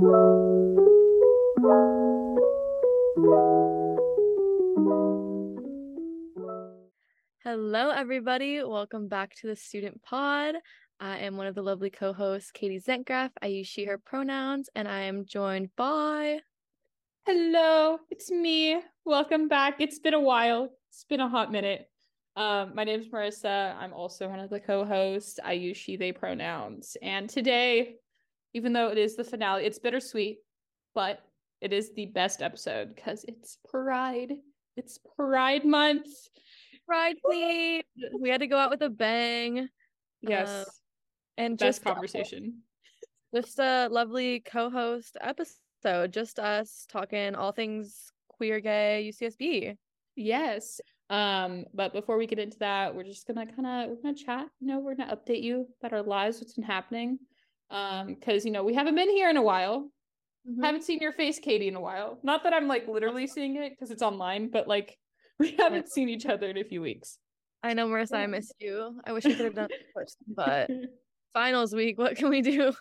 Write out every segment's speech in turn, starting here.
Hello, everybody. Welcome back to the Student Pod. I am one of the lovely co hosts, Katie Zentgraf. I use she, her pronouns, and I am joined by. Hello, it's me. Welcome back. It's been a while, it's been a hot minute. Um, my name is Marissa. I'm also one of the co hosts. I use she, they pronouns. And today, even though it is the finale, it's bittersweet, but it is the best episode because it's Pride. It's Pride Month. Pride Week. We had to go out with a bang. Yes. Uh, and best just uh, conversation. just a lovely co-host episode. Just us talking all things queer, gay, UCSB. Yes. Um, but before we get into that, we're just gonna kind of we're gonna chat. You know, we're gonna update you about our lives, what's been happening. Um, because you know we haven't been here in a while. Mhm. Haven't seen your face, Katie, in a while. Not that I'm like literally seeing it because it's online, but like we haven't seen each other in a few weeks. I know, Marissa, I missed you. I wish I could have done it but finals week, what can we do?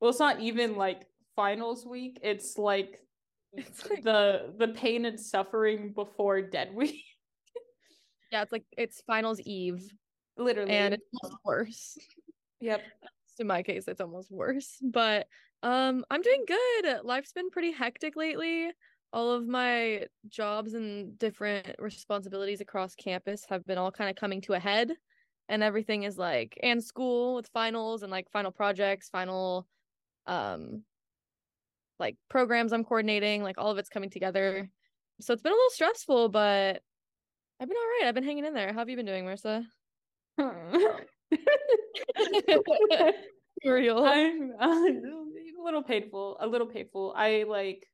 well, it's not even like finals week. It's like It's like, the the pain and suffering before dead week. yeah, it's like it's finals eve, literally. and it's worse. yep. In my case it's almost worse but um i'm doing good. Life's been pretty hectic lately. All of my jobs and different responsibilities across campus have been all kind of coming to a head and everything is like and school with finals and like final projects final um like programs i'm coordinating like all of it's coming together. So it's been a little stressful but i've been all right. I've been hanging in there. How have you been doing marissa real I'm uh, a little painful, a little painful. I like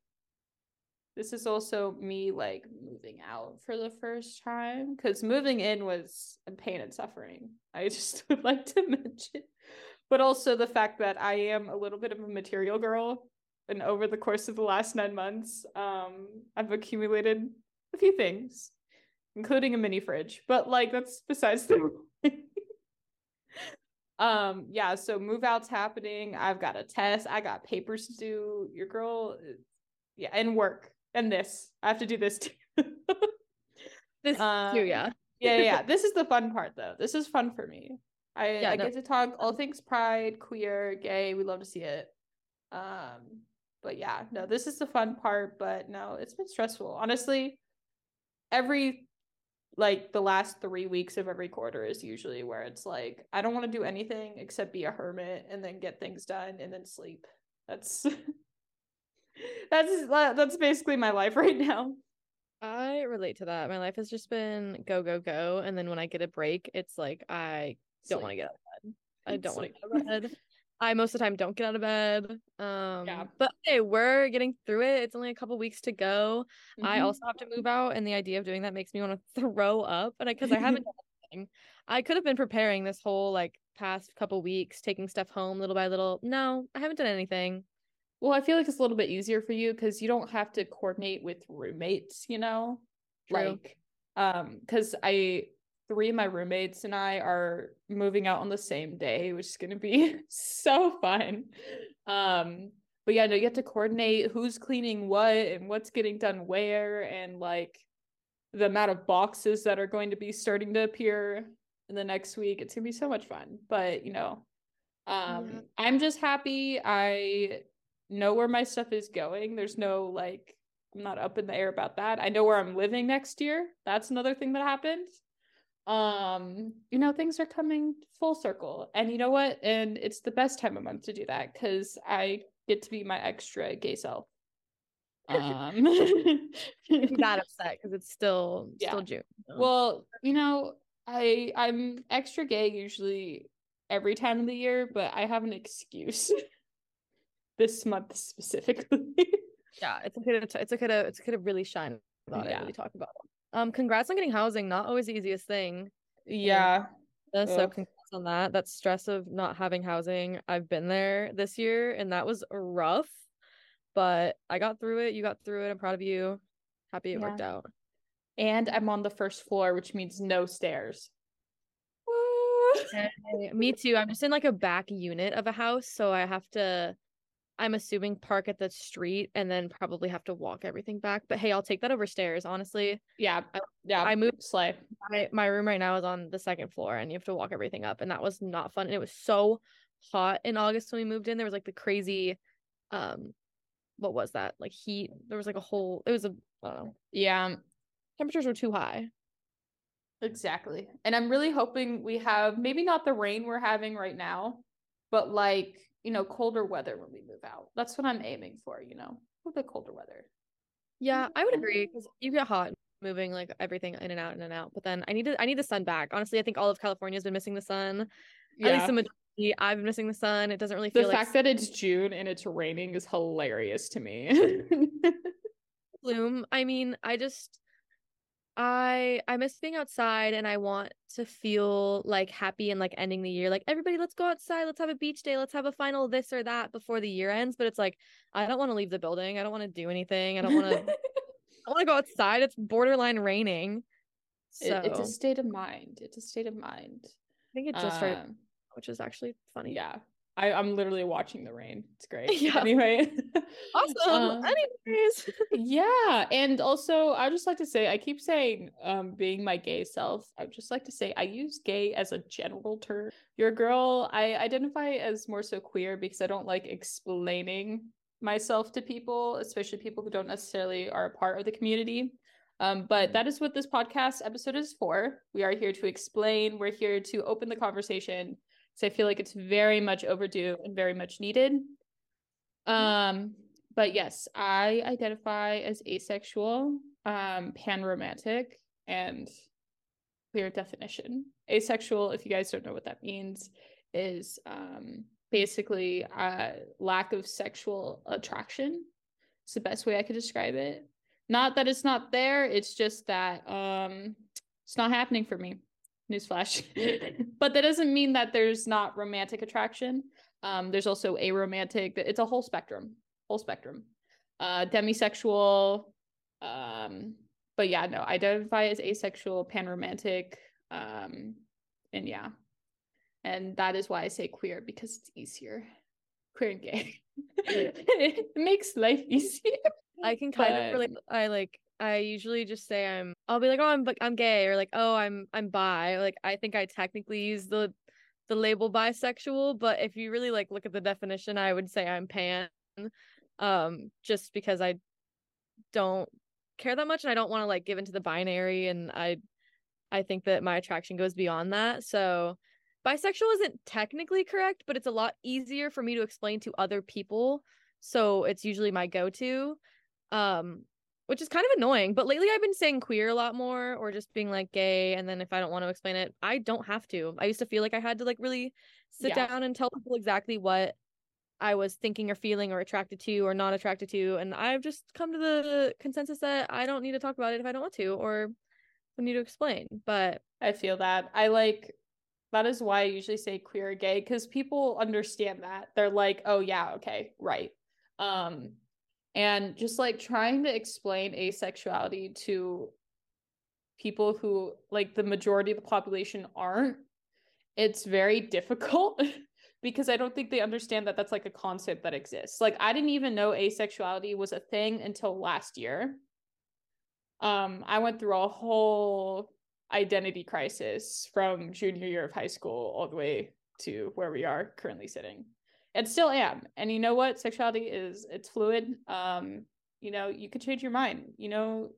this is also me like moving out for the first time because moving in was a pain and suffering. I just would like to mention, but also the fact that I am a little bit of a material girl, and over the course of the last nine months, um, I've accumulated a few things, including a mini fridge. But like that's besides the point. Um yeah so move out's happening i've got a test i got papers to do your girl yeah and work and this i have to do this too. This Um, too yeah. yeah yeah, yeah this is the fun part though this is fun for me. I Yeah, i no. get to talk all things pride queer gay we love to see it. Um but yeah no this is the fun part but no it's been stressful. Honestly every like the last three weeks of every quarter is usually where it's like I don't want to do anything except be a hermit and then get things done and then sleep. That's that's that's basically my life right now. I relate to that. My life has just been go, go, go. And then when I get a break, it's like I don't want to get out of bed. I don't want to get out of bed. I most of the time don't get out of bed. Um Yeah. but hey, we're getting through it. It's only a couple weeks to go. I Mhm. also have to move out, and the idea of doing that makes me want to throw up. And I, because I, haven't done anything. I could have been preparing this whole like past couple weeks, taking stuff home little by little. No, I haven't done anything. Well, I feel like it's a little bit easier for you because you don't have to coordinate with roommates, you know? True. Like, um, because I three of my roommates and I are moving out on the same day, which is gonna be so fun. Um, but yeah, no, you have to coordinate who's cleaning what and what's getting done where, and like the amount of boxes that are going to be starting to appear in the next week. It's gonna be so much fun. But you know, um, Yeah. I'm just happy I know where my stuff is going. There's no like I'm not up in the air about that. I know where I'm living next year. That's another thing that happened. Um, you know, things are coming full circle. And you know what? And it's the best time of month to do that cuz I get to be my extra gay self. Um not upset because it's still Yeah. still June. so. Well, you know, I I'm extra gay usually every time of the year, but I have an excuse this month specifically. yeah, it's okay to it's okay to it's okay to really shine about Yeah. it, really talk about it. Um, congrats on getting housing. Not always the easiest thing. yeah. Uh, So Ugh. congrats on that. That stress of not having housing. I've been there this year, and that was rough. But I got through it. You got through it. I'm proud of you. Happy it worked out. And I'm on the first floor, which means no stairs. Me too. I'm just in like a back unit of a house, so I have to I'm assuming park at the street and then probably have to walk everything back. But hey, I'll take that over stairs, honestly. Yeah. I- yeah. I moved Slay. my, my room right now is on the second floor and you have to walk everything up and that was not fun. And it was so hot in August when we moved in. There was like the crazy um what was that? Like heat. There was like a whole it was a I don't know. Yeah. Temperatures were too high. Exactly. And I'm really hoping we have maybe not the rain we're having right now, but like, you know, colder weather when we move out. That's what I'm aiming for, you know, a little bit colder weather. Yeah, I would agree because you get hot moving like everything in and out in and out. But then I need to I need the sun back. Honestly, I think all of California has been missing the sun. At least the majority. I've been missing the sun. It doesn't really the feel like fact that it's June and it's raining is hilarious to me. bloom. I mean, I just I I miss being outside and I want to feel like happy and like ending the year. Like everybody, let's go outside, let's have a beach day, let's have a final this or that before the year ends. But it's like I don't want to leave the building. I don't want to do anything. I don't want to I want to go outside. It's borderline raining. So It- it's a state of mind. It's a state of mind. I think it just started, Um, which is actually funny. yeah. I, I'm literally watching the rain. It's great. Yeah. Anyway. Awesome. Um, Anyways. yeah. And also I just like to say, I keep saying um being my gay self. I would just like to say I use gay as a general term. You're a girl. I identify as more so queer because I don't like explaining myself to people, especially people who don't necessarily are a part of the community. Um, but that is what this podcast episode is for. We are here to explain, we're here to open the conversation. So I feel like it's very much overdue and very much needed. Um, but yes, I identify as asexual, um, panromantic, and clear definition. Asexual, if you guys don't know what that means, is um basically uh lack of sexual attraction. It's the best way I could describe it. Not that it's not there, it's just that um it's not happening for me. Newsflash. but that doesn't mean that there's not romantic attraction. Um, there's also aromantic. It's a whole spectrum, whole spectrum. Uh, demisexual. Um, but yeah, no, identify as asexual, panromantic. Um, and yeah, and that is why I say queer because it's easier. Queer and gay. it makes life easier. I can kind of But- relate. I like. I usually just say I'm. I'll be like, oh, I'm, I'm gay, or like, oh, I'm, I'm bi. Like, I think I technically use the, the label bisexual, but if you really like look at the definition, I would say I'm pan. Um, just because I don't care that much, and I don't want to like give into the binary, and I, I think that my attraction goes beyond that. So, bisexual isn't technically correct, but it's a lot easier for me to explain to other people. So it's usually my go-to um which is kind of annoying but lately i've been saying queer a lot more or just being like gay and then if i don't want to explain it i don't have to i used to feel like i had to like really sit Yeah. down and tell people exactly what i was thinking or feeling or attracted to or not attracted to and i've just come to the consensus that i don't need to talk about it if i don't want to or don't need to explain but I feel that. I like that is why I usually say queer or gay because people understand that. They're like, oh yeah, okay, right. Um and just like trying to explain asexuality to people who like the majority of the population aren't, it's very difficult because I don't think they understand that that's like a concept that exists. Like I didn't even know asexuality was a thing until last year. Um I went through a whole identity crisis from junior year of high school all the way to where we are currently sitting and still am. And you know what? Sexuality is it's fluid. Um you know you could change your mind. You know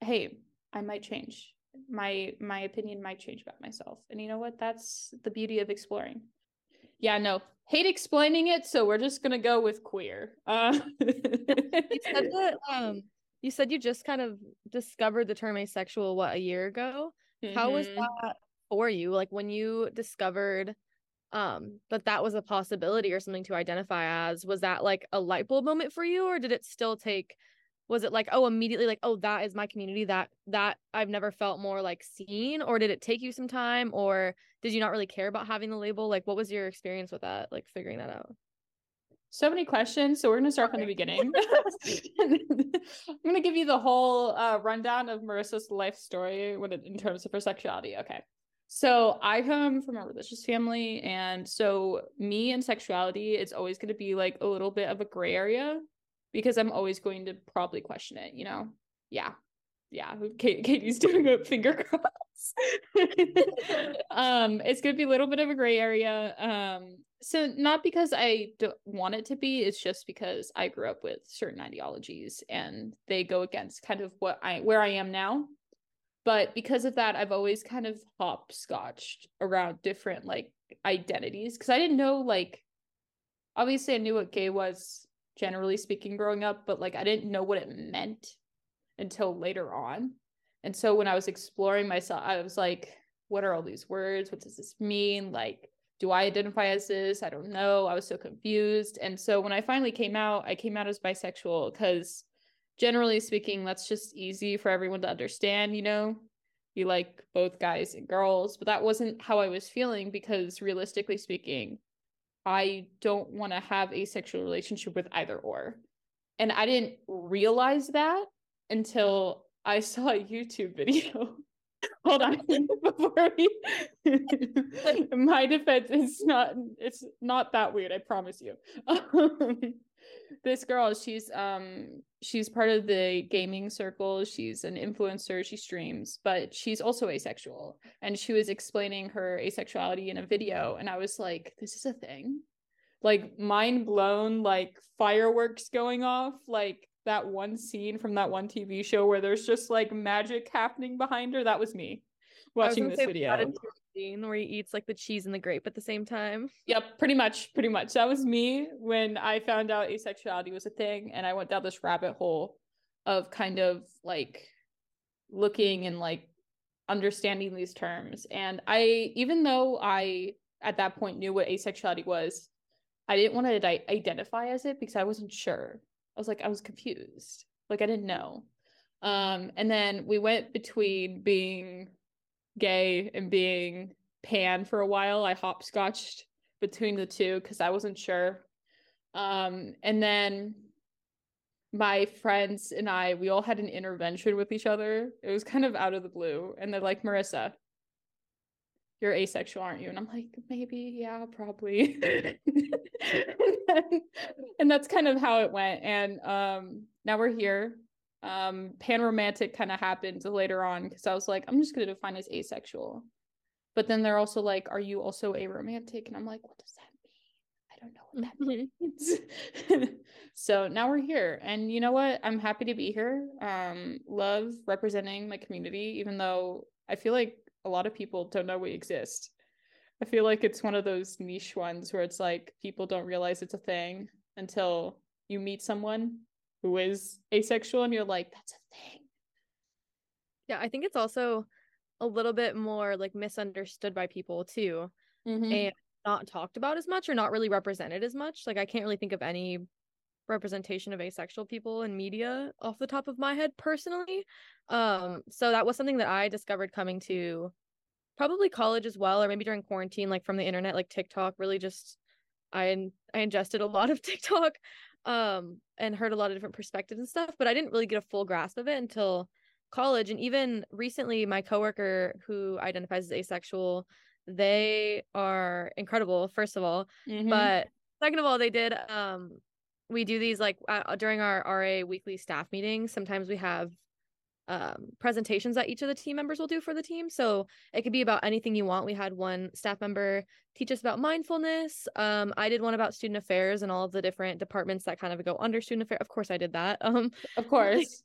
hey i might change. My my opinion might change about myself. And you know what? That's the beauty of exploring. Yeah no. Hate explaining it so we're just gonna go with queer. Uh you said that um you said you just kind of discovered the term asexual what a year ago? How was Mhm. that for you? Like when you discovered um that that was a possibility or something to identify as was that like a light bulb moment for you or did it still take was it like oh immediately like oh that is my community that that I've never felt more like seen or did it take you some time or did you not really care about having the label like what was your experience with that like figuring that out So many questions. So we're gonna start from the beginning. I'm gonna give you the whole uh, rundown of Marissa's life story when it, in terms of her sexuality. Okay. So I come from a religious family, and so me and sexuality is always going to be like a little bit of a gray area because I'm always going to probably question it, you know? Yeah. Yeah. Kate, Katie's doing a finger cross. um, it's gonna be a little bit of a gray area. Um, so not because I don't want it to be, it's just because I grew up with certain ideologies and they go against kind of what I where I am now but because of that i've always kind of hopscotched around different like identities because i didn't know like obviously i knew what gay was generally speaking growing up but like i didn't know what it meant until later on. And so when i was exploring myself i was like what are all these words? What does this mean? Like do i identify as this? I don't know. I was so confused. And so when i finally came out i came out as bisexual because generally speaking, that's just easy for everyone to understand, you know? You like both guys and girls, but that wasn't how I was feeling because realistically speaking, I don't want to have a sexual relationship with either or. And I didn't realize that until I saw a YouTube video. Hold on before we my defense is not it's not that weird, I promise you. This girl she's um she's part of the gaming circle. She's an influencer. She streams but she's also asexual. And she was explaining her asexuality in a video and i was like this is a thing. Like mind blown like fireworks going off like that one scene from that one tv show where there's just like magic happening behind her. That was me watching this video scene where he eats like the cheese and the grape at the same time. Yep, pretty much, pretty much. That was me when I found out asexuality was a thing and I went down this rabbit hole of kind of like looking and like understanding these terms. And I even though I at that point knew what asexuality was, I didn't want to identify as it because I wasn't sure. I was like I was confused. Like I didn't know. Um and then we went between being gay and being pan for a while. I hopscotched between the two because I wasn't sure. Um, and then my friends and I, we all had an intervention with each other. It was kind of out of the blue. And they're like, Marissa, you're asexual, aren't you? And I'm like, maybe, yeah, probably. and, then, and that's kind of how it went. And um, now we're here um pan romantic kind of happened later on because i was like i'm just going to define as asexual. But then they're also like are you also a romantic and i'm like what does that mean? I don't know what that mm-hmm. means. So now we're here. And you know what? I'm happy to be here. Um love representing my community even though i feel like a lot of people don't know we exist. I feel like it's one of those niche ones where it's like people don't realize it's a thing until you meet someone who is asexual and you're like that's a thing. Yeah i think it's also a little bit more like misunderstood by people too mm-hmm. and not talked about as much or not really represented as much. Like i can't really think of any representation of asexual people in media off the top of my head personally. Um so that was something that i discovered coming to probably college as well or maybe during quarantine like from the internet like tiktok really just i i ingested a lot of tiktok um and heard a lot of different perspectives and stuff but i didn't really get a full grasp of it until college and even recently my coworker who identifies as asexual they are incredible first of all mm-hmm. but second of all they did um we do these like uh, during our RA weekly staff meetings sometimes we have um, presentations that each of the team members will do for the team. So it could be about anything you want. We had one staff member teach us about mindfulness. Um, I did one about student affairs and all of the different departments that kind of go under student affairs. Of course, I did that. Um, of course,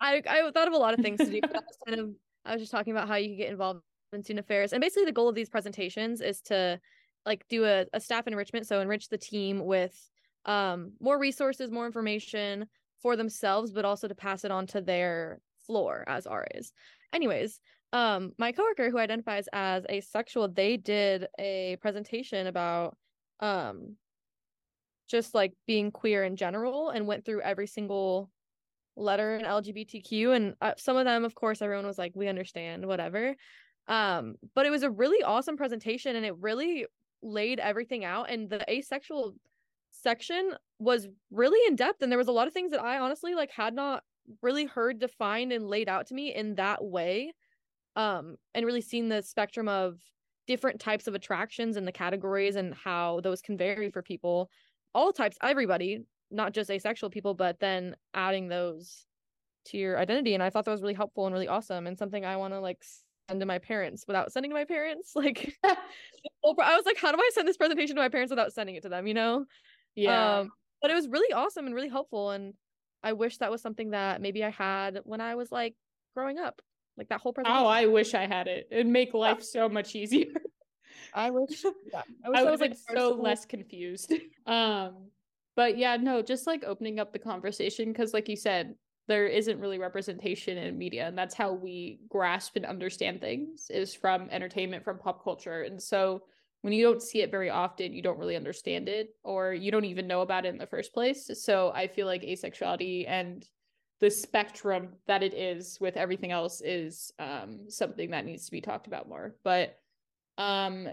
I I thought of a lot of things to do. I was kind of I was just talking about how you can get involved in student affairs, and basically the goal of these presentations is to like do a, a staff enrichment, so enrich the team with um more resources, more information for themselves, but also to pass it on to their floor as RAs. Anyways, um, my coworker who identifies as asexual, they did a presentation about um just like being queer in general and went through every single letter in LGBTQ and uh, some of them of course everyone was like we understand whatever. Um but it was a really awesome presentation and it really laid everything out. And the asexual section was really in depth and there was a lot of things that I honestly like had not really heard defined and laid out to me in that way um and really seen the spectrum of different types of attractions and the categories and how those can vary for people all types everybody not just asexual people but then adding those to your identity. And i thought that was really helpful and really awesome and something i want to like send to my parents without sending to my parents like i was like how do i send this presentation to my parents without sending it to them? You know? Yeah. Um but it was really awesome and really helpful and i wish that was something that maybe i had when i was like growing up like that whole presentation. Oh, I wish I had it. It'd make life so much easier. I wish. Yeah, I, wish I, I was like so less confused. Um, but yeah, no, just like opening up the conversation because, like you said, there isn't really representation in media, and that's how we grasp and understand things is from entertainment, from pop culture, and so when you don't see it very often, you don't really understand it, or you don't even know about it in the first place. So I feel like asexuality and the spectrum that it is with everything else is um, something that needs to be talked about more. But um,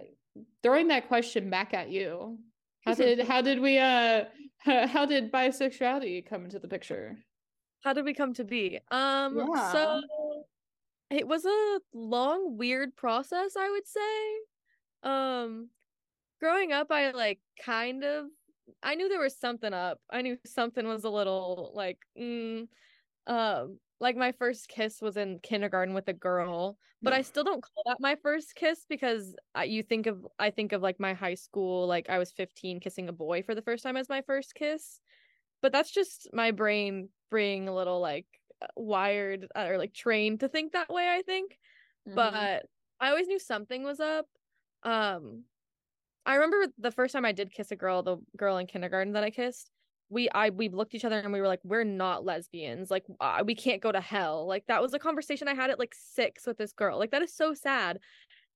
throwing that question back at you, how did how did we uh how did bisexuality come into the picture? How did we come to be? Um, yeah. so it was a long, weird process, I would say. Um, growing up, I like kind of I knew there was something up. I knew something was a little like mm, um like my first kiss was in kindergarten with a girl but i still don't call that my first kiss because I, you think of i think of like my high school like i was 15 kissing a boy for the first time as my first kiss but that's just my brain being a little like uh, wired uh, or like trained to think that way i think mm-hmm. but i always knew something was up um i remember the first time i did kiss a girl the girl in kindergarten that i kissed we I we looked each other and we were like we're not lesbians. Like uh, we can't go to hell. Like that was a conversation I had at like 6 with this girl. Like that is so sad.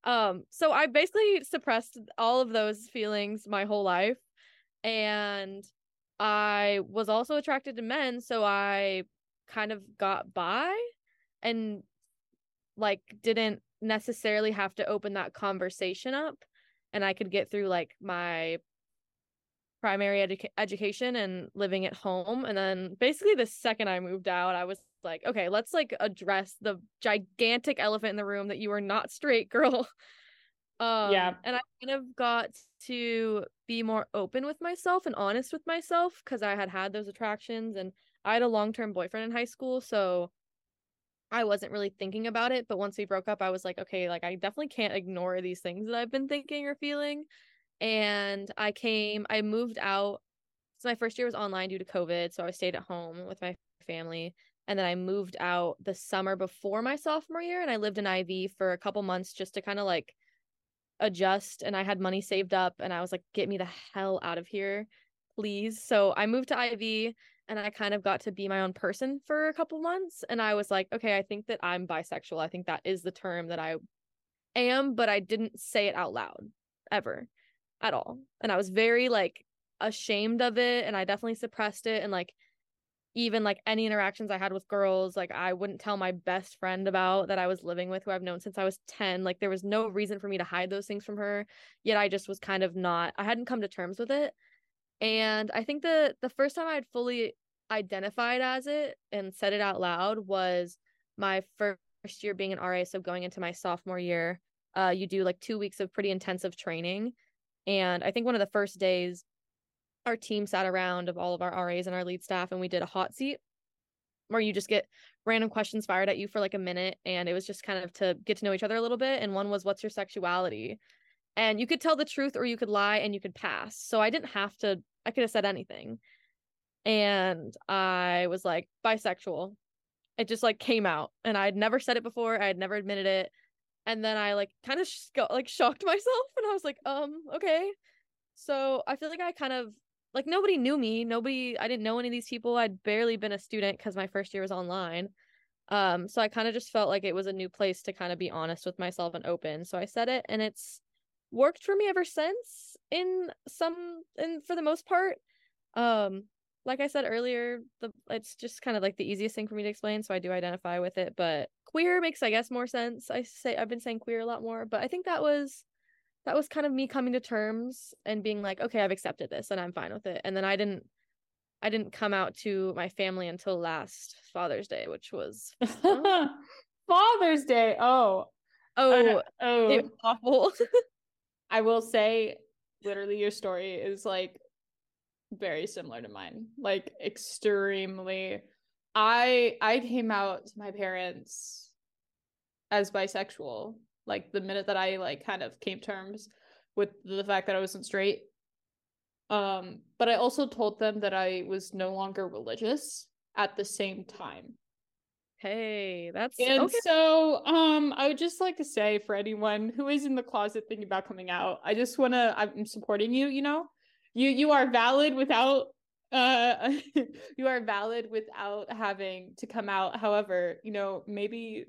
Um so I basically suppressed all of those feelings my whole life and I was also attracted to men so I kind of got by and like didn't necessarily have to open that conversation up and I could get through like my primary edu- education and living at home and then basically the second i moved out i was like okay let's like address the gigantic elephant in the room that you are not straight girl. Um yeah. and i kind of got to be more open with myself and honest with myself because i had had those attractions and i had a long-term boyfriend in high school so i wasn't really thinking about it but once we broke up i was like okay like i definitely can't ignore these things that i've been thinking or feeling and I came, I moved out. So my first year was online due to COVID. So I stayed at home with my family. And then I moved out the summer before my sophomore year and I lived in IV for a couple months just to kind of like adjust. And I had money saved up and I was like, get me the hell out of here, please. So I moved to IV and I kind of got to be my own person for a couple months. And I was like, okay, I think that I'm bisexual. I think that is the term that I am, but I didn't say it out loud ever at all. And I was very like ashamed of it and I definitely suppressed it and like even like any interactions I had with girls, like I wouldn't tell my best friend about that I was living with who I've known since I was 10. Like there was no reason for me to hide those things from her. Yet I just was kind of not I hadn't come to terms with it. And I think the the first time I had fully identified as it and said it out loud was my first year being an RA, so going into my sophomore year. Uh, you do like two weeks of pretty intensive training and I think one of the first days, our team sat around of all of our RAs and our lead staff, and we did a hot seat where you just get random questions fired at you for like a minute. And it was just kind of to get to know each other a little bit. And one was, What's your sexuality? And you could tell the truth or you could lie and you could pass. So I didn't have to, I could have said anything. And I was like, bisexual. It just like came out. And I'd never said it before. I had never admitted it and then I like kind of sh- got like shocked myself and I was like um okay so I feel like I kind of like nobody knew me nobody I didn't know any of these people I'd barely been a student cuz my first year was online um so I kind of just felt like it was a new place to kind of be honest with myself and open so I said it and it's worked for me ever since in some and for the most part um like I said earlier, the it's just kind of like the easiest thing for me to explain, so I do identify with it. But queer makes, I guess, more sense. I say I've been saying queer a lot more, but I think that was that was kind of me coming to terms and being like, okay, I've accepted this and I'm fine with it. And then I didn't I didn't come out to my family until last Father's Day, which was Father's Day. Oh, Oh, oh, it was awful. I will say, literally, your story is like very similar to mine. Like extremely. I I came out to my parents as bisexual. Like the minute that I like kind of came terms with the fact that I wasn't straight. Um, but I also told them that I was no longer religious at the same time. Hey, that's And okay. so, um, I would just like to say for anyone who is in the closet thinking about coming out, I just want to, I'm supporting you. You know, you you are valid without, uh, you are valid without having to come out. However, you know, maybe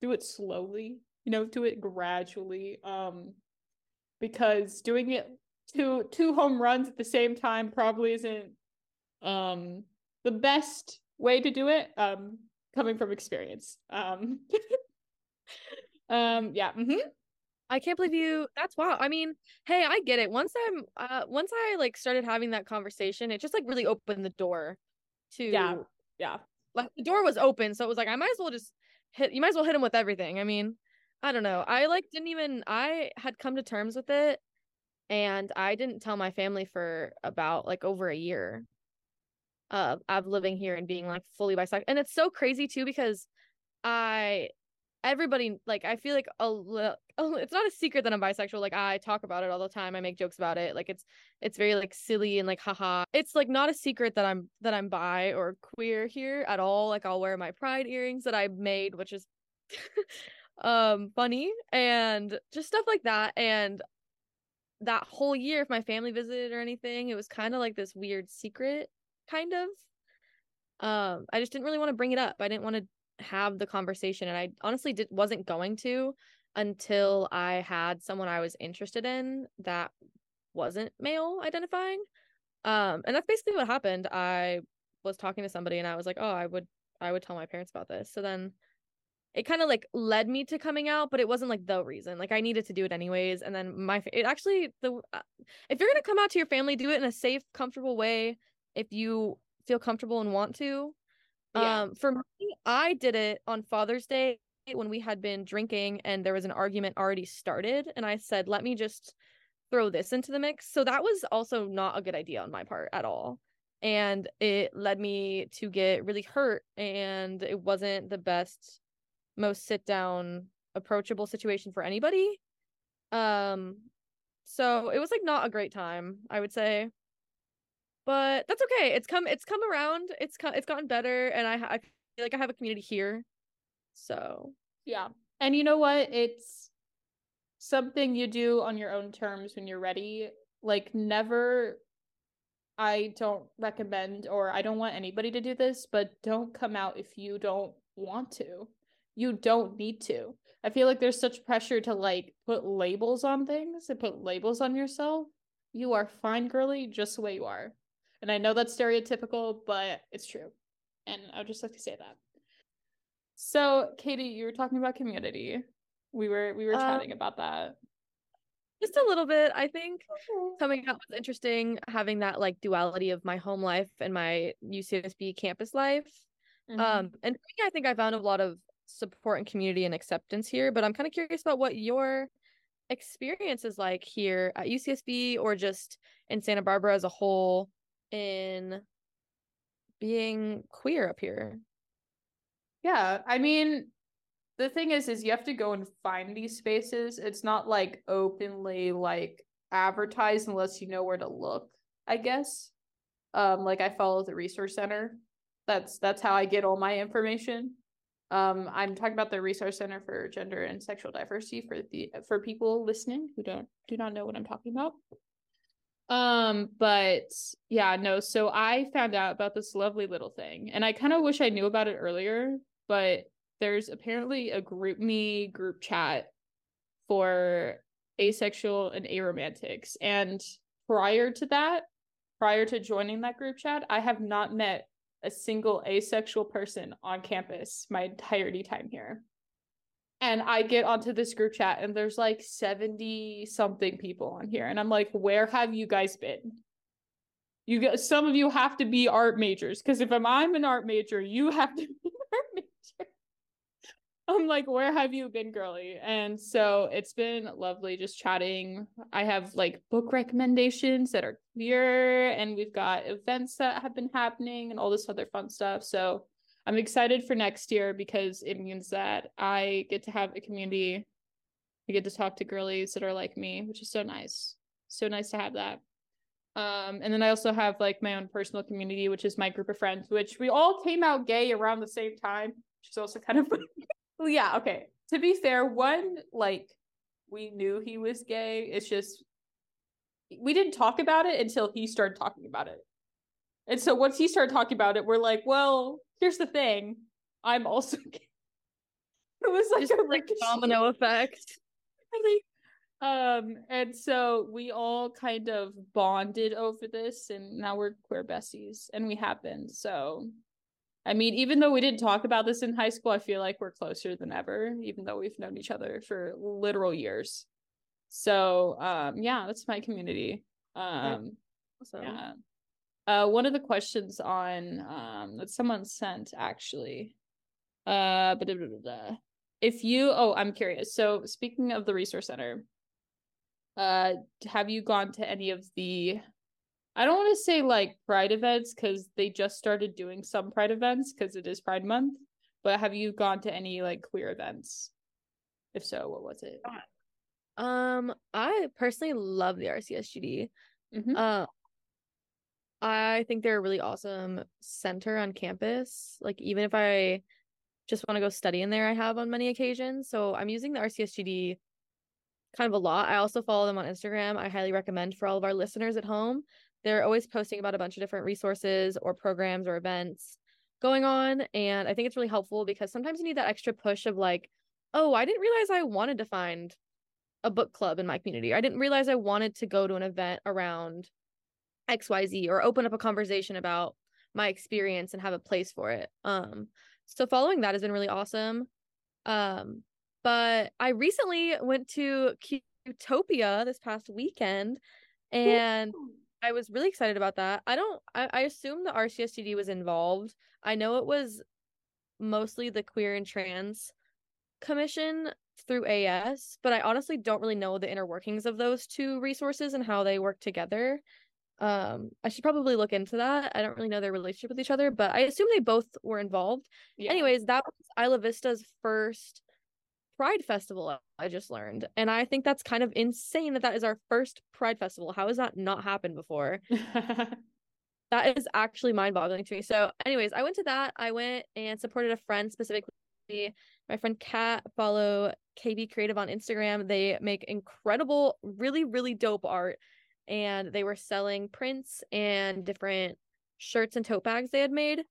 do it slowly. You know, do it gradually. Um, because doing it two two home runs at the same time probably isn't, um, the best way to do it. Um, coming from experience. Um, um, yeah. mhm. I can't believe you. That's wow. I mean, hey, I get it. Once I'm, uh, once I like started having that conversation, it just like really opened the door to, Yeah. Yeah. like the door was open, so it was like I might as well just hit. You might as well hit him with everything. I mean, I don't know. I like didn't even. I had come to terms with it, and I didn't tell my family for about like over a year. Uh, of living here and being like fully bisexual, and it's so crazy too because I everybody like I feel like a li- oh, it's not a secret that I'm bisexual. Like I talk about it all the time. I make jokes about it. Like it's it's very like silly and like haha. It's like not a secret that I'm that I'm bi or queer here at all. Like I'll wear my pride earrings that I made, which is um funny and just stuff like that. And that whole year if my family visited or anything, it was kind of like this weird secret kind of. Um I just didn't really want to bring it up. I didn't want to have the conversation and I honestly did wasn't going to until I had someone I was interested in that wasn't male identifying. Um and that's basically what happened. I was talking to somebody and I was like, "Oh, I would I would tell my parents about this." So then it kind of like led me to coming out, but it wasn't like the reason. Like I needed to do it anyways and then my it actually the uh, if you're going to come out to your family, do it in a safe, comfortable way if you feel comfortable and want to. Yeah. Um, for me, I did it on Father's Day when we had been drinking and there was an argument already started, and I said, "Let me just throw this into the mix." So that was also not a good idea on my part at all, and it led me to get really hurt, and it wasn't the best, most sit down, approachable situation for anybody. Um, so it was like not a great time, I would say but that's okay. It's come it's come around. It's come it's gotten better and I I feel like I have a community here. So, Yeah. And you know what? It's something you do on your own terms when you're ready. Like, never, I don't recommend or I don't want anybody to do this, but don't come out if you don't want to. You don't need to. I feel like there's such pressure to like put labels on things and put labels on yourself. You are fine, girly, just the way you are. And I know that's stereotypical, but it's true. And I would just like to say that. So, Katie, you were talking about community. We were we were Um, chatting about that. just a little bit. I think coming out was interesting having that like duality of my home life and my UCSB campus life. Mhm. Um and I think I found a lot of support and community and acceptance here, but I'm kind of curious about what your experience is like here at UCSB or just in Santa Barbara as a whole in being queer up here. Yeah, I mean, the thing is, is you have to go and find these spaces. It's not like openly like advertised unless you know where to look. I guess. Um, like I follow the resource center. That's that's how I get all my information. Um, I'm talking about the resource center for gender and sexual diversity for the for people listening who don't do not know what I'm talking about. Um, but yeah, no, so I found out about this lovely little thing, and I kind of wish I knew about it earlier, but there's apparently a group me group chat for asexual and aromantics. And prior to that, prior to joining that group chat, I have not met a single asexual person on campus my entirety time here. And I get onto this group chat and there's like 70 something people on here. And I'm like, where have you guys been? You get some of you have to be art majors because if I'm, I'm an art major, you have to be art major. I'm like, where have you been, girly? And so it's been lovely just chatting. I have like book recommendations that are clear, and we've got events that have been happening and all this other fun stuff. So I'm excited for next year because it means that I get to have a community. I get to talk to girlies that are like me, which is so nice. So nice to have that. Um, and then I also have like my own personal community, which is my group of friends, which we all came out gay around the same time, which is also kind of well, yeah, okay. To be fair, one like we knew he was gay. It's just we didn't talk about it until he started talking about it. And so once he started talking about it, we're like, well, here's the thing. I'm also gay. It was like Just a like domino effect. Really? Um, and so we all kind of bonded over this, and now we're queer besties, and we have been. So, I mean, even though we didn't talk about this in high school, I feel like we're closer than ever, even though we've known each other for literal years. So, um, yeah, that's my community. Um, Awesome. yeah. Uh, one of the questions on um that someone sent actually. Uh, if you oh, I'm curious. So speaking of the resource center, uh, have you gone to any of the? I don't want to say like Pride events because they just started doing some Pride events because it is Pride Month. But have you gone to any like queer events? If so, what was it? Um, I personally love the RCSGD. Mhm. Uh, I think they're a really awesome center on campus. Like even if I just want to go study in there, I have on many occasions. So I'm using the RCSGD kind of a lot. I also follow them on Instagram. I highly recommend for all of our listeners at home. They're always posting about a bunch of different resources or programs or events going on. And I think it's really helpful because sometimes you need that extra push of like, oh, I didn't realize I wanted to find a book club in my community. I didn't realize I wanted to go to an event around XYZ or open up a conversation about my experience and have a place for it. Um so following that has been really awesome. Um but I recently went to Qtopia this past weekend and I was really excited about that. I don't I, I assume the RCSGD was involved. I know it was mostly the queer and trans commission through AS, but I honestly don't really know the inner workings of those two resources and how they work together. Um, I should probably look into that. I don't really know their relationship with each other, but I assume they both were involved. Yeah. Anyways, that was Isla Vista's first Pride Festival. I just learned, and I think that's kind of insane that that is our first Pride Festival. How has that not happened before? that is actually mind-boggling to me. So, anyways, I went to that. I went and supported a friend specifically. My friend Kat follow KB Creative on Instagram. They make incredible, really, really dope art, and they were selling prints and different shirts and tote bags they had made.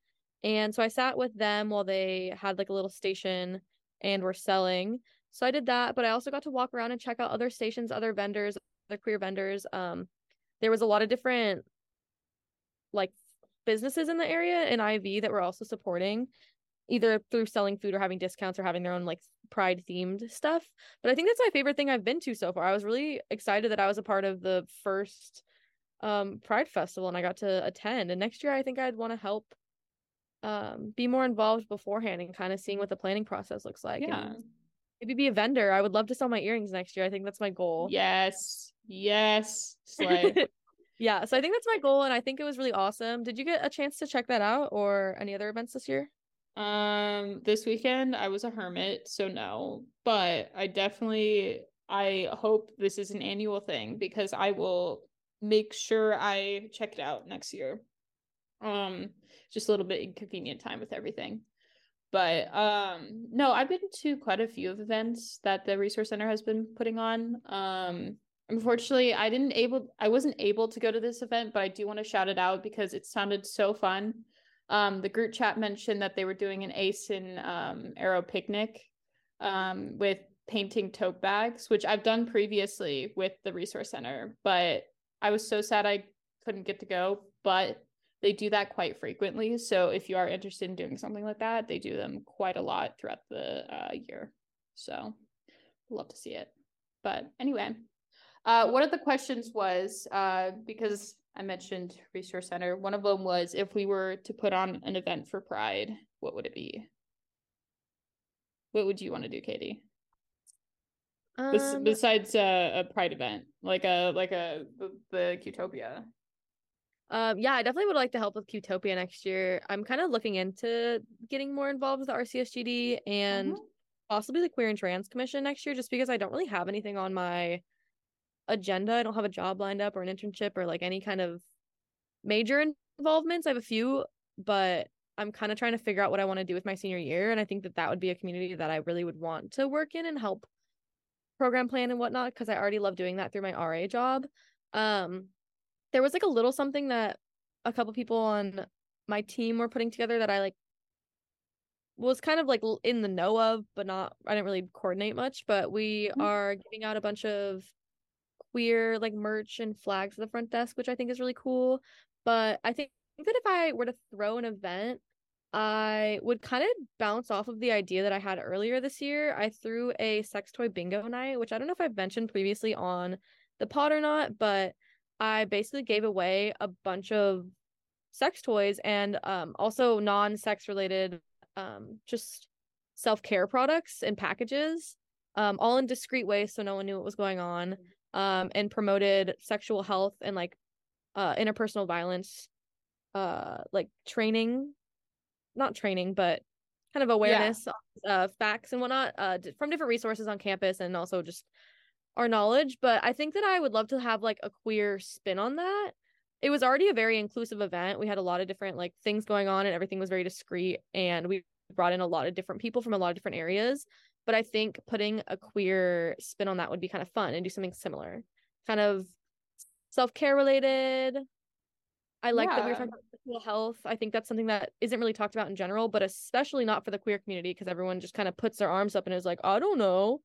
And so I sat with them while they had like a little station and were selling. So I did that, but I also got to walk around and check out other stations, other vendors, other queer vendors. Um, there was a lot of different like businesses in the area in IV that were also supporting either through selling food or having discounts or having their own like pride themed stuff. But I think that's my favorite thing I've been to so far. I was really excited that I was a part of the first um Pride Festival and I got to attend. And next year I think I'd want to help um be more involved beforehand and kind of seeing what the planning process looks like. yeah. And maybe be a vendor. I would love to sell my earrings next year. I think that's my goal. Yes. Yes. Yeah, so I think that's my goal and I think it was really awesome. Did you get a chance to check that out or any other events this year? Um, this weekend I was a hermit, so no. But I definitely I hope this is an annual thing because I will make sure I check it out next year. Um, just a little bit inconvenient time with everything. But um no, I've been to quite a few of events that the resource center has been putting on. Um unfortunately, I didn't able I wasn't able to go to this event, but I do want to shout it out because it sounded so fun. Um, the group chat mentioned that they were doing an Ace and um, Aro picnic um, with painting tote bags, which I've done previously with the resource center, but I was so sad I couldn't get to go. But they do that quite frequently. So if you are interested in doing something like that, they do them quite a lot throughout the uh, year. So love to see it. But anyway, uh, one of the questions was uh, because I mentioned Resource Center. One of them was if we were to put on an event for Pride, what would it be? what would you want to do, Katie? Um, Bes- besides uh, a pride event, like a like a the, the Qtopia. Um, yeah, I definitely would like to help with Qtopia next year. I'm kind of looking into getting more involved with the RCSGD and Mhm. possibly the Queer and Trans Commission next year, just because I don't really have anything on my agenda. I don't have a job lined up or an internship or like any kind of major involvements. I have a few, but I'm kind of trying to figure out what I want to do with my senior year. And I think that that would be a community that I really would want to work in and help program plan and whatnot because I already love doing that through my RA job. Um, there was like a little something that a couple people on my team were putting together that I like was kind of like in the know of, but not I didn't really coordinate much. But we Mhm. are giving out a bunch of queer like merch and flags at the front desk, which I think is really cool. But I think that if I were to throw an event, I would kind of bounce off of the idea that I had earlier this year. I threw a sex toy bingo night, which I don't know if I've mentioned previously on the pod or not, but I basically gave away a bunch of sex toys and um also non-sex related um just self-care products and packages um all in discreet ways so no one knew what was going on um and promoted sexual health and like uh interpersonal violence uh like training not training but kind of awareness uh facts and whatnot uh from different resources on campus and also just our knowledge but i think that i would love to have like a queer spin on that. It was already a very inclusive event. We had a lot of different like things going on and everything was very discreet and we brought in a lot of different people from a lot of different areas but i think putting a queer spin on that would be kind of fun and do something similar kind of self-care related. I like that we are talking about sexual health. I think that's something that isn't really talked about in general but especially not for the queer community because everyone just kind of puts their arms up and is like i don't know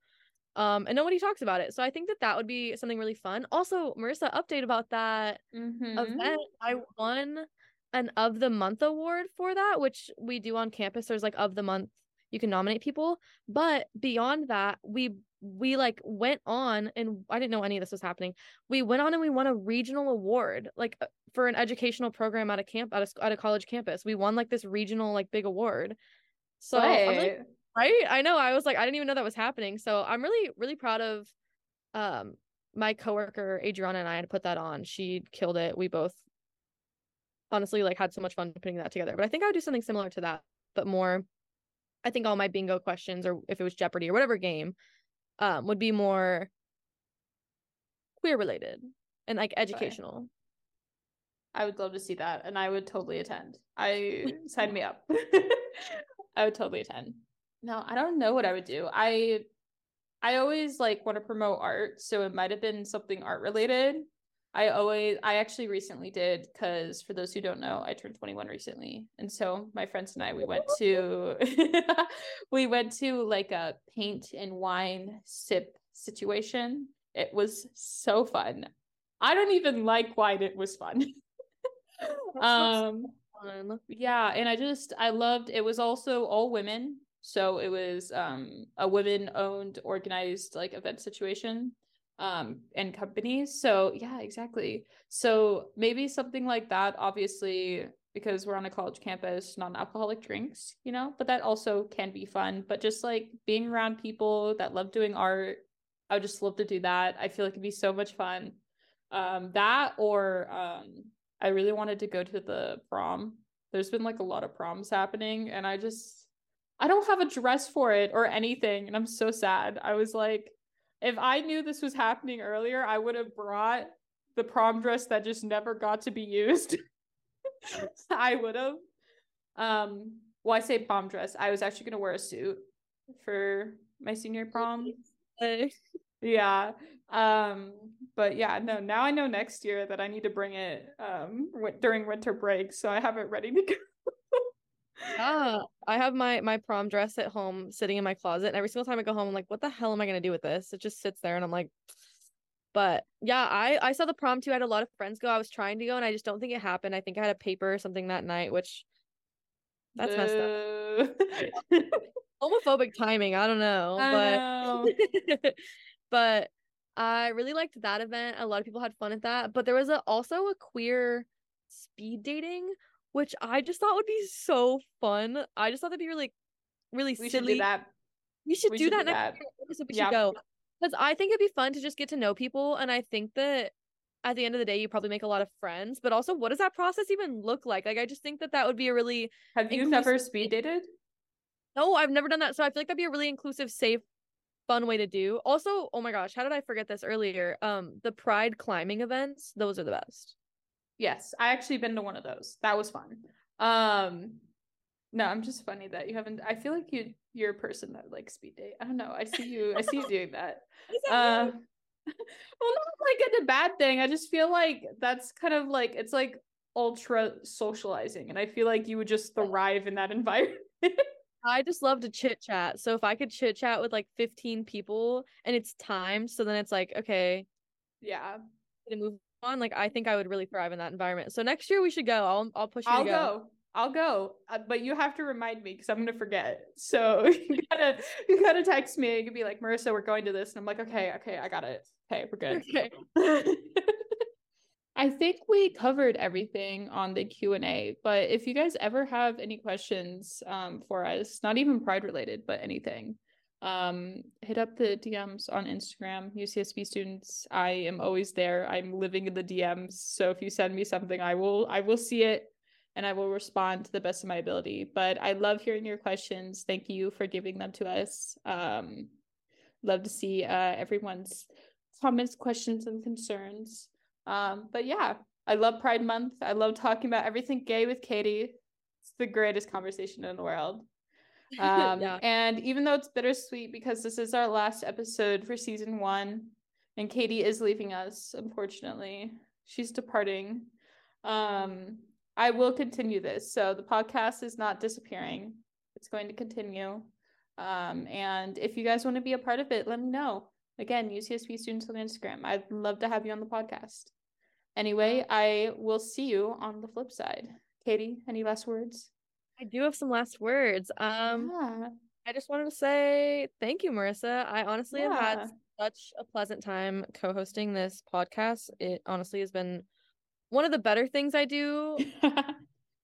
um and nobody talks about it. So i think that that would be something really fun. Also marissa update about that Mhm. event. I won an of the month award for that which we do on campus. There's like of the month you can nominate people but beyond that we we like went on and i didn't know any of this was happening. We went on and we won a regional award like uh, for an educational program at a camp at a, at a college campus. We won like this regional like big award. So I'm really right? I know. I was like i didn't even know that was happening. So i'm really really proud of um my coworker adriana and i had put that on. She killed it. We both honestly like had so much fun putting that together. But i think i would do something similar to that but more i think all my bingo questions or if it was jeopardy or whatever game um would be more queer related and like educational I would love to see that, and I would totally attend. I sign me up. I would totally attend. No, I don't know what I would do. I I always like want to promote art, so it might have been something art related. I always I actually recently did because for those who don't know, I turned 21 recently. And so my friends and I we went to we went to like a paint and wine sip situation. It was so fun. I don't even like wine, it was fun. um Fun. yeah and i just i loved it was also all women so it was um a women owned organized like event situation um and companies so yeah exactly. So maybe something like that obviously because we're on a college campus non-alcoholic drinks you know but that also can be fun but just like being around people that love doing art i would just love to do that i feel like it'd be so much fun. Um that or um i really wanted to go to the prom. There's been like a lot of proms happening and i just i don't have a dress for it or anything and i'm so sad. I was like if i knew this was happening earlier i would have brought the prom dress that just never got to be used. I would have um well i say prom dress. I was actually going to wear a suit for my senior prom. yeah um but yeah no now i know next year that i need to bring it um wi- during winter break so i have it ready to go Ah, I have my my prom dress at home sitting in my closet, and every single time I go home, I'm like, what the hell am I gonna do with this? It just sits there, and I'm like, but yeah, I I saw the prom too. I had a lot of friends go. I was trying to go, and I just don't think it happened. I think I had a paper or something that night, which that's messed up. Homophobic timing. I don't know, I but know. but I really liked that event. A lot of people had fun at that. But there was a, also a queer speed dating, which I just thought would be so fun. I just thought that'd be really, really we should silly. do that We should We do should that do next that. we Yeah. should go. Because I think it'd be fun to just get to know people. And I think that at the end of the day, you probably make a lot of friends. But also, what does that process even look like? Like, I just think that that would be a really Have you Inclusive- never speed dated? no, I've never done that. So I feel like that'd be a really inclusive, safe, fun way to do. Also, oh my gosh, how did I forget this earlier? Um, the Pride climbing events, those are the best. Yes, I actually been to one of those. That was fun. Um, no, I'm just funny that you haven't. I feel like you you're a person that like speed date. I don't know. I see you. I see you doing that. That Uh, well, not like in a bad thing. I just feel like that's kind of like it's like ultra socializing, and I feel like you would just thrive in that environment. I just love to chit chat. So if I could chit chat with like 15 people and it's timed, so then it's like, okay, yeah, to move on. Like I think I would really thrive in that environment. So next year we should go. I'll I'll push you I'll to go. I'll go, uh, but you have to remind me because I'm gonna forget. So you gotta you gotta text me. You could be like, Marissa, we're going to this, and I'm like, okay, okay, I got it. Okay, we're good. Okay. I think we covered everything on the Q&A, but if you guys ever have any questions um, for us, not even pride related, but anything, um, hit up the DMs on Instagram, UCSB students. I am always there. I'm living in the DMs. So if you send me something, I will I will see it and I will respond to the best of my ability. But I love hearing your questions. Thank you for giving them to us. Um, love to see uh, everyone's comments, questions, and concerns. Um, but yeah, I love Pride Month. I love talking about everything gay with Katie. It's the greatest conversation in the world. Um, yeah. And even though it's bittersweet because this is our last episode for season one, and Katie is leaving us, unfortunately, she's departing. Um, I will continue this. So the podcast is not disappearing, it's going to continue. Um, and if you guys want to be a part of it, let me know. Again, UCSB students on Instagram. I'd love to have you on the podcast. Anyway, I will see you on the flip side. Katie, any last words? I do have some last words. Um yeah. I just wanted to say thank you, Marissa. I honestly have had such a pleasant time co-hosting this podcast. It honestly has been one of the better things I do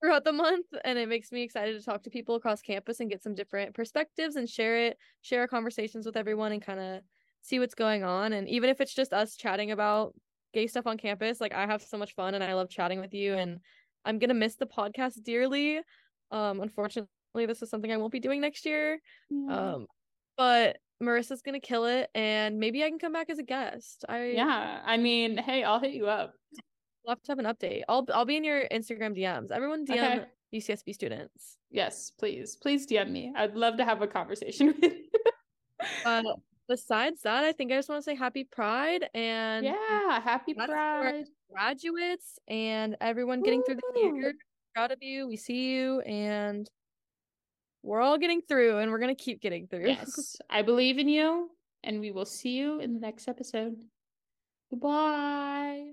throughout the month and it makes me excited to talk to people across campus and get some different perspectives and share it share our conversations with everyone and kind of see what's going on and even if it's just us chatting about gay stuff on campus like I have so much fun and I love chatting with you and I'm going to miss the podcast dearly um unfortunately this is something I won't be doing next year Yeah. um but Marissa's going to kill it and maybe I can come back as a guest I yeah. I mean, hey, I'll hit you up. We'll have to have an update. I'll I'll be in your Instagram DMs. Everyone DM Okay. UCSB students. Yes, please. Please DM me. I'd love to have a conversation with you. Uh, besides that, I think I just want to say happy Pride and yeah, happy Pride. graduates and everyone getting through the year. Proud of you. We see you and we're all getting through and we're gonna keep getting through. Yes, I believe in you, and we will see you in the next episode. Goodbye.